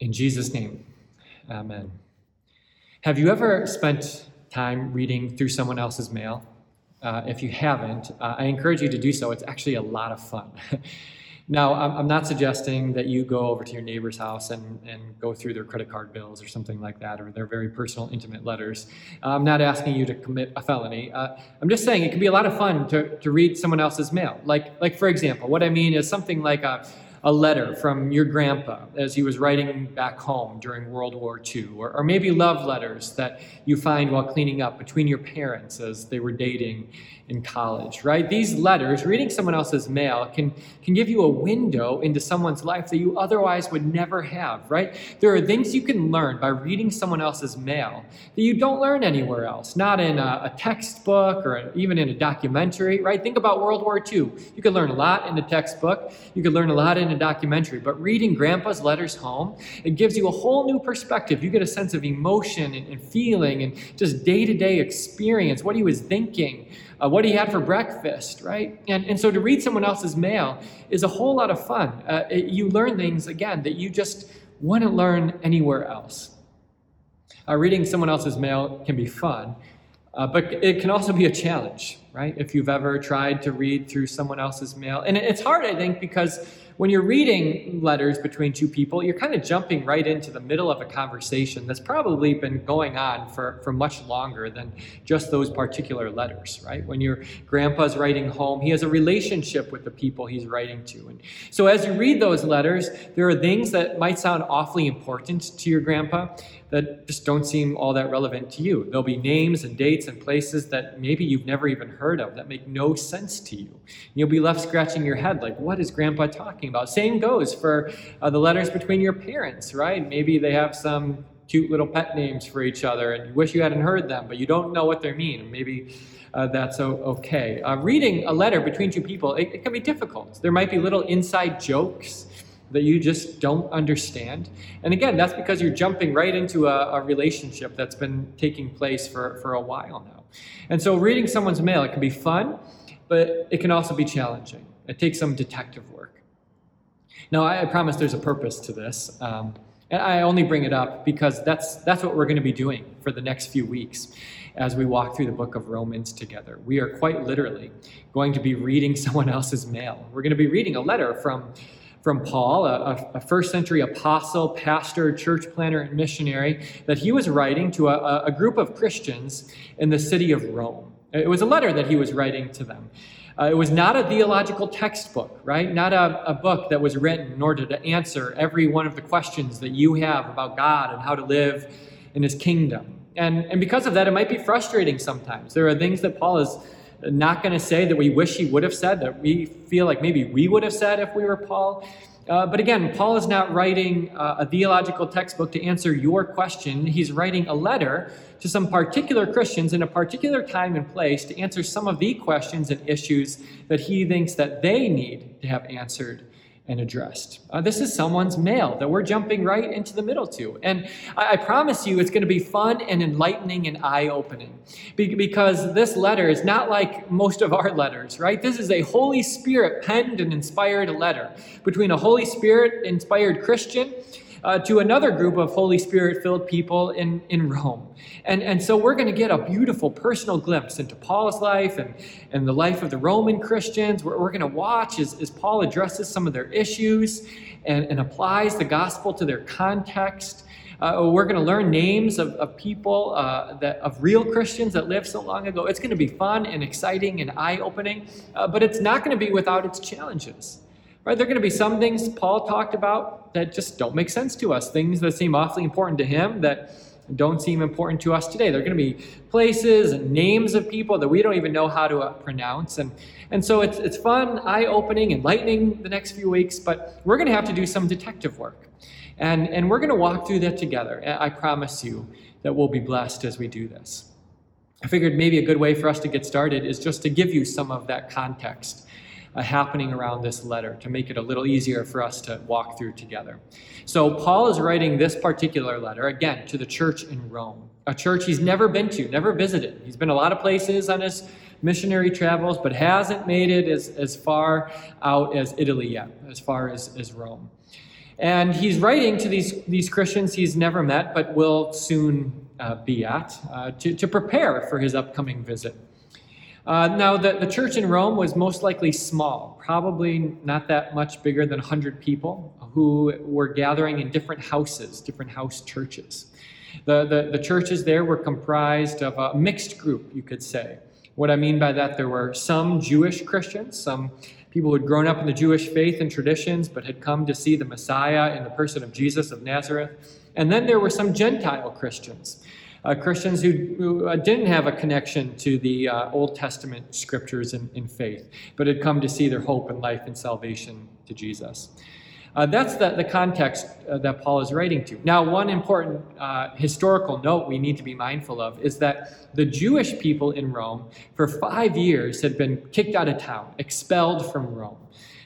In Jesus' name, amen. Have you ever spent time reading through someone else's mail? Uh, if you haven't, uh, I encourage you to do so. It's actually a lot of fun. now, I'm, not suggesting that you go over to your neighbor's house and, and go through their credit card bills or something like that, or their very personal, intimate letters. I'm not asking you to commit a felony. Uh, I'm just saying it can be a lot of fun to, to read someone else's mail. Like, like, for example, what I mean is something like a a letter from your grandpa as he was writing back home during World War II, or, or, maybe love letters that you find while cleaning up between your parents as they were dating in college, right? These letters, reading someone else's mail, can, can give you a window into someone's life that you otherwise would never have, right? There are things you can learn by reading someone else's mail that you don't learn anywhere else, not in a, a textbook or even in a documentary, right? Think about World War II. You could learn a lot in a textbook, you could learn a lot in a documentary, but reading grandpa's letters home, it gives you a whole new perspective. You get a sense of emotion and, and feeling and just day to day experience, what he was thinking uh, what he had for breakfast, right? And, and so to read someone else's mail is a whole lot of fun. Uh, it, you learn things, again, that you just wouldn't learn anywhere else. Uh, reading someone else's mail can be fun, uh, but it can also be a challenge, right? If you've ever tried to read through someone else's mail. And it's hard, I think, because when you're reading letters between two people, you're kind of jumping right into the middle of a conversation that's probably been going on for, for much longer than just those particular letters, right? When your grandpa's writing home, he has a relationship with the people he's writing to. And so as you read those letters, there are things that might sound awfully important to your grandpa that just don't seem all that relevant to you. There'll be names and dates and places that maybe you've never even heard of that make no sense to you. You'll be left scratching your head, like, what is grandpa talking about? Same goes for uh, the letters between your parents, right? Maybe they have some cute little pet names for each other and you wish you hadn't heard them, but you don't know what they mean. Maybe uh, that's okay. Uh, reading a letter between two people, it, it can be difficult. There might be little inside jokes that you just don't understand. And again, that's because you're jumping right into a, a, relationship that's been taking place for, for a while now. And so reading someone's mail, it can be fun, but it can also be challenging. It takes some detective work. Now, I, I promise there's a purpose to this. Um, and I only bring it up because that's, that's what we're going to be doing for the next few weeks as we walk through the book of Romans together. We are quite literally going to be reading someone else's mail. We're going to be reading a letter from from Paul, a, a, first century apostle, pastor, church planter, and missionary, that he was writing to a, a, group of Christians in the city of Rome. It was a letter that he was writing to them. Uh, it was not a theological textbook, right? Not a, a book that was written in order to answer every one of the questions that you have about God and how to live in his kingdom. And, and because of that, it might be frustrating sometimes. There are things that Paul is not going to say that we wish he would have said, that we feel like maybe we would have said if we were Paul. Uh, but again, Paul is not writing uh, a theological textbook to answer your question. He's writing a letter to some particular Christians in a particular time and place to answer some of the questions and issues that he thinks that they need to have answered and addressed. Uh, this is someone's mail that we're jumping right into the middle to. And I, I promise you, it's going to be fun and enlightening and eye opening be- because this letter is not like most of our letters, right? This is a Holy Spirit penned and inspired letter between a Holy Spirit inspired Christian uh, to another group of Holy Spirit filled people in, in Rome. And, and so we're going to get a beautiful personal glimpse into Paul's life and, and the life of the Roman Christians. We're, we're going to watch as, as Paul addresses some of their issues and, and applies the gospel to their context. Uh, we're going to learn names of, of people uh, that of real Christians that lived so long ago. It's going to be fun and exciting and eye opening, uh, but it's not going to be without its challenges. Right? There are going to be some things Paul talked about that just don't make sense to us, things that seem awfully important to him that don't seem important to us today. There are going to be places and names of people that we don't even know how to uh, pronounce. And, and so it's, it's fun, eye opening, enlightening the next few weeks, but we're going to have to do some detective work. And, and we're going to walk through that together. I promise you that we'll be blessed as we do this. I figured maybe a good way for us to get started is just to give you some of that context happening around this letter to make it a little easier for us to walk through together. So, Paul is writing this particular letter, again, to the church in Rome, a church he's never been to, never visited. He's been a lot of places on his missionary travels, but hasn't made it as, as far out as Italy yet, as far as, as Rome. And he's writing to these, these Christians he's never met but will soon uh, be at uh, to, to prepare for his upcoming visit. Uh, now, the, the church in Rome was most likely small, probably not that much bigger than 100 people who were gathering in different houses, different house churches. The, the, the churches there were comprised of a mixed group, you could say. What I mean by that, there were some Jewish Christians, some people who had grown up in the Jewish faith and traditions but had come to see the Messiah in the person of Jesus of Nazareth. And then there were some Gentile Christians, uh, Christians who, who uh, didn't have a connection to the uh, Old Testament scriptures in, in faith, but had come to see their hope and life and salvation to Jesus. Uh, that's the, the context uh, that Paul is writing to. Now, one important historical note we need to be mindful of is that the Jewish people in Rome for five years had been kicked out of town, expelled from Rome.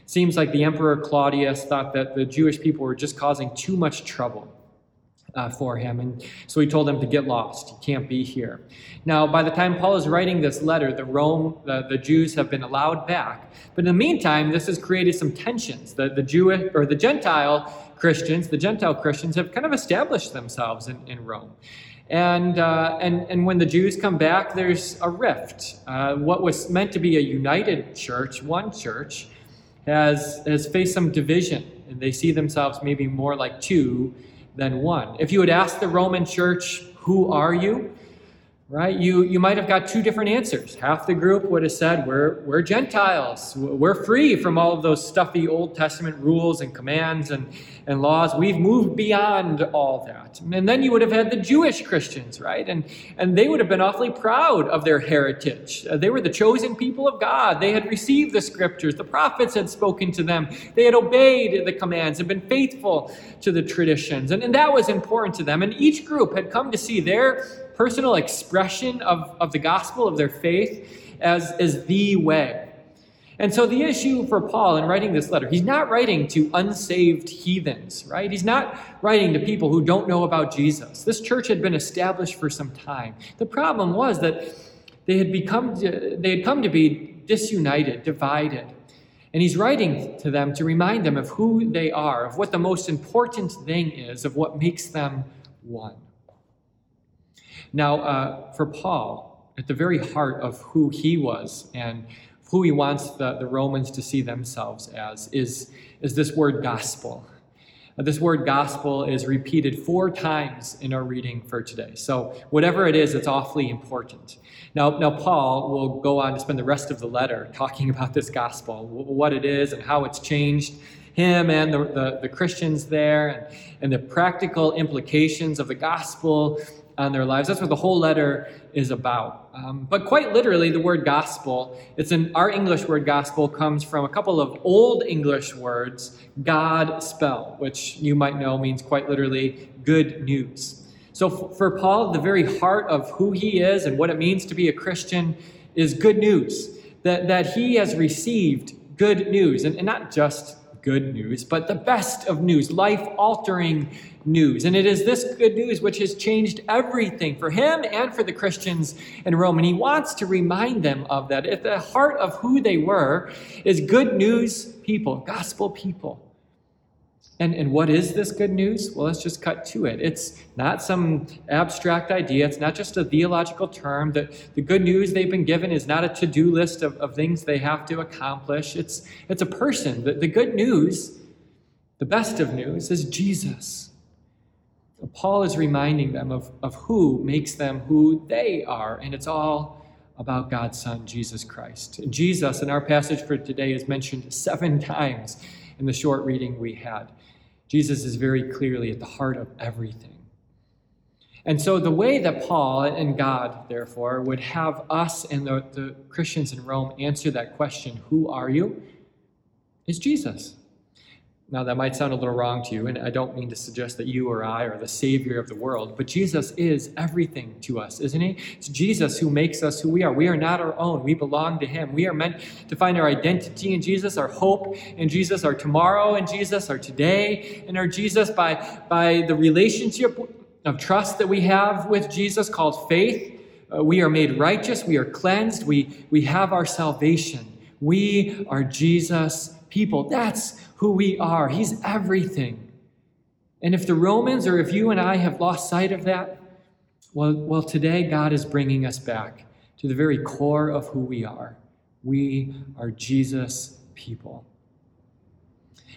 Seems like the Emperor Claudius thought that the Jewish people were just causing too much trouble uh, for him. And so he told them to get lost. You can't be here. Now, by the time Paul is writing this letter, the Rome, the, the Jews have been allowed back. But in the meantime, this has created some tensions. The, the Jewish or the Gentile Christians, the Gentile Christians have kind of established themselves in, in Rome. And, uh, and, and when the Jews come back, there's a rift. Uh, what was meant to be a united church, one church, has, has faced some division. And they see themselves maybe more like two than one. If you had asked the Roman church, Who are you? Right? You, you might have got two different answers. Half the group would have said, we're, we're Gentiles. We're free from all of those stuffy Old Testament rules and commands and, and laws. We've moved beyond all that. And then you would have had the Jewish Christians, right? And, and they would have been awfully proud of their heritage. Uh, they were the chosen people of God. They had received the scriptures. The prophets had spoken to them. They had obeyed the commands and been faithful to the traditions. And, and that was important to them. And each group had come to see their personal expression of, of the gospel, of their faith, as, as the way. And so the issue for Paul in writing this letter, he's not writing to unsaved heathens, right? He's not writing to people who don't know about Jesus. This church had been established for some time. The problem was that they had become they had come to be disunited, divided. And he's writing to them to remind them of who they are, of what the most important thing is, of what makes them one. Now, uh, for Paul, at the very heart of who he was and who he wants the, the Romans to see themselves as is, is this word gospel. Uh, this word gospel is repeated four times in our reading for today. So, whatever it is, it's awfully important. Now, now, Paul will go on to spend the rest of the letter talking about this gospel, what it is, and how it's changed him and the, the, the Christians there, and, and the practical implications of the gospel on their lives. That's what the whole letter is about. Um, but quite literally, the word gospel, it's an, our English word gospel comes from a couple of old English words, God spell, which you might know means quite literally good news. So for Paul, the very heart of who he is and what it means to be a Christian is good news. That, that he has received good news, and, and not just good news, but the best of news, life altering news. And it is this good news which has changed everything for him and for the Christians in Rome. And he wants to remind them of that. At the heart of who they were is good news people, gospel people. And, and what is this good news? Well, let's just cut to it. It's not some abstract idea. It's not just a theological term. The, the good news they've been given is not a to do list of, of things they have to accomplish. It's, it's a person. The, the good news, the best of news, is Jesus. Paul is reminding them of, of who makes them who they are, and it's all about God's Son, Jesus Christ. Jesus, in our passage for today, is mentioned seven times in the short reading we had. Jesus is very clearly at the heart of everything. And so, the way that Paul and God, therefore, would have us and the, the Christians in Rome answer that question, Who are you? is Jesus. Now, that might sound a little wrong to you, and I don't mean to suggest that you or I are the Savior of the world, but Jesus is everything to us, isn't He? It's Jesus who makes us who we are. We are not our own, we belong to Him. We are meant to find our identity in Jesus, our hope in Jesus, our tomorrow in Jesus, our today in our Jesus by, by the relationship of trust that we have with Jesus called faith. Uh, we are made righteous, we are cleansed, we, we have our salvation. We are Jesus' people. That's who we are. He's everything And if the Romans or if you and I have lost sight of that, well, well, today God is bringing us back to the very core of who we are. We are Jesus people.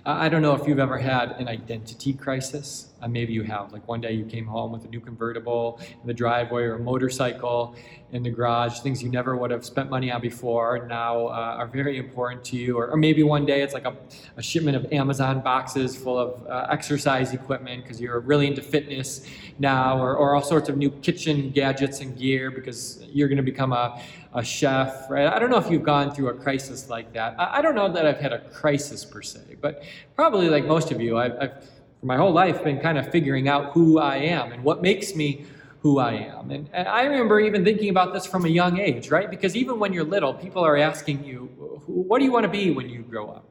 I don't know if you've ever had an identity crisis. Uh, maybe you have. Like one day you came home with a new convertible in the driveway or a motorcycle in the garage, things you never would have spent money on before now uh, are very important to you. Or, or, maybe one day it's like a, a shipment of Amazon boxes full of uh, exercise equipment because you're really into fitness now, or, or all sorts of new kitchen gadgets and gear because you're going to become a, a chef, right? I don't know if you've gone through a crisis like that. I, don't know that I've had a crisis per se, but probably like most of you, I've, I've for my whole life been kind of figuring out who I am and what makes me who I am. And, and, I remember even thinking about this from a young age, right? Because even when you're little, people are asking you, what do you want to be when you grow up?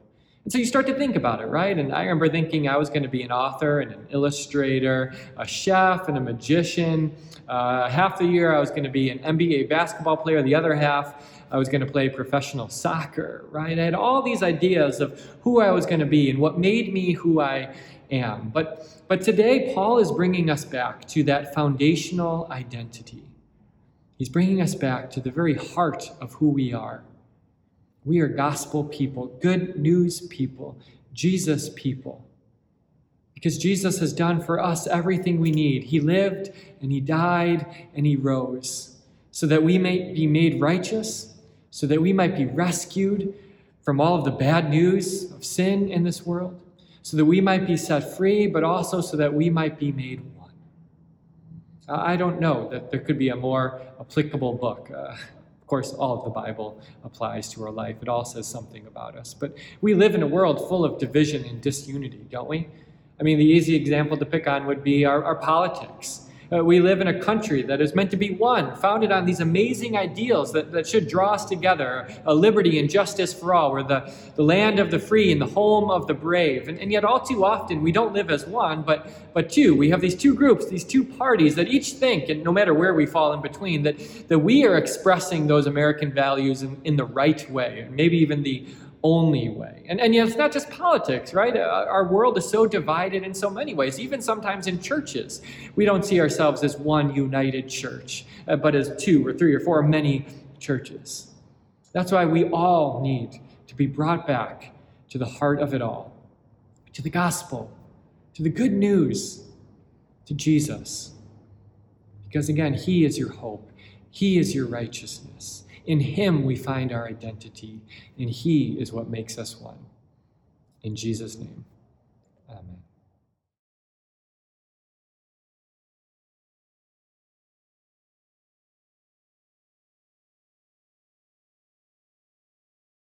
And so you start to think about it, right? And I remember thinking I was going to be an author and an illustrator, a chef and a magician. Uh, half the year I was going to be an NBA basketball player, the other half I was going to play professional soccer, right? I had all these ideas of who I was going to be and what made me who I am. But, but today, Paul is bringing us back to that foundational identity. He's bringing us back to the very heart of who we are. We are gospel people, good news people, Jesus people. Because Jesus has done for us everything we need. He lived and He died and He rose so that we may be made righteous, so that we might be rescued from all of the bad news of sin in this world, so that we might be set free, but also so that we might be made one. I don't know that there could be a more applicable book. Uh, of course, all of the Bible applies to our life. It all says something about us. But we live in a world full of division and disunity, don't we? I mean, the easy example to pick on would be our, our politics. Uh, we live in a country that is meant to be one, founded on these amazing ideals that, that should draw us together a liberty and justice for all. We're the, the land of the free and the home of the brave. And, and yet, all too often, we don't live as one, but, but two. We have these two groups, these two parties that each think, and no matter where we fall in between, that, that we are expressing those American values in, in the right way, maybe even the only way. And, and yet, it's not just politics, right? Uh, our world is so divided in so many ways, even sometimes in churches. We don't see ourselves as one united church, uh, but as two or three or four, or many churches. That's why we all need to be brought back to the heart of it all, to the gospel, to the good news, to Jesus. Because again, He is your hope, He is your righteousness. In Him we find our identity, and He is what makes us one. In Jesus' name, amen.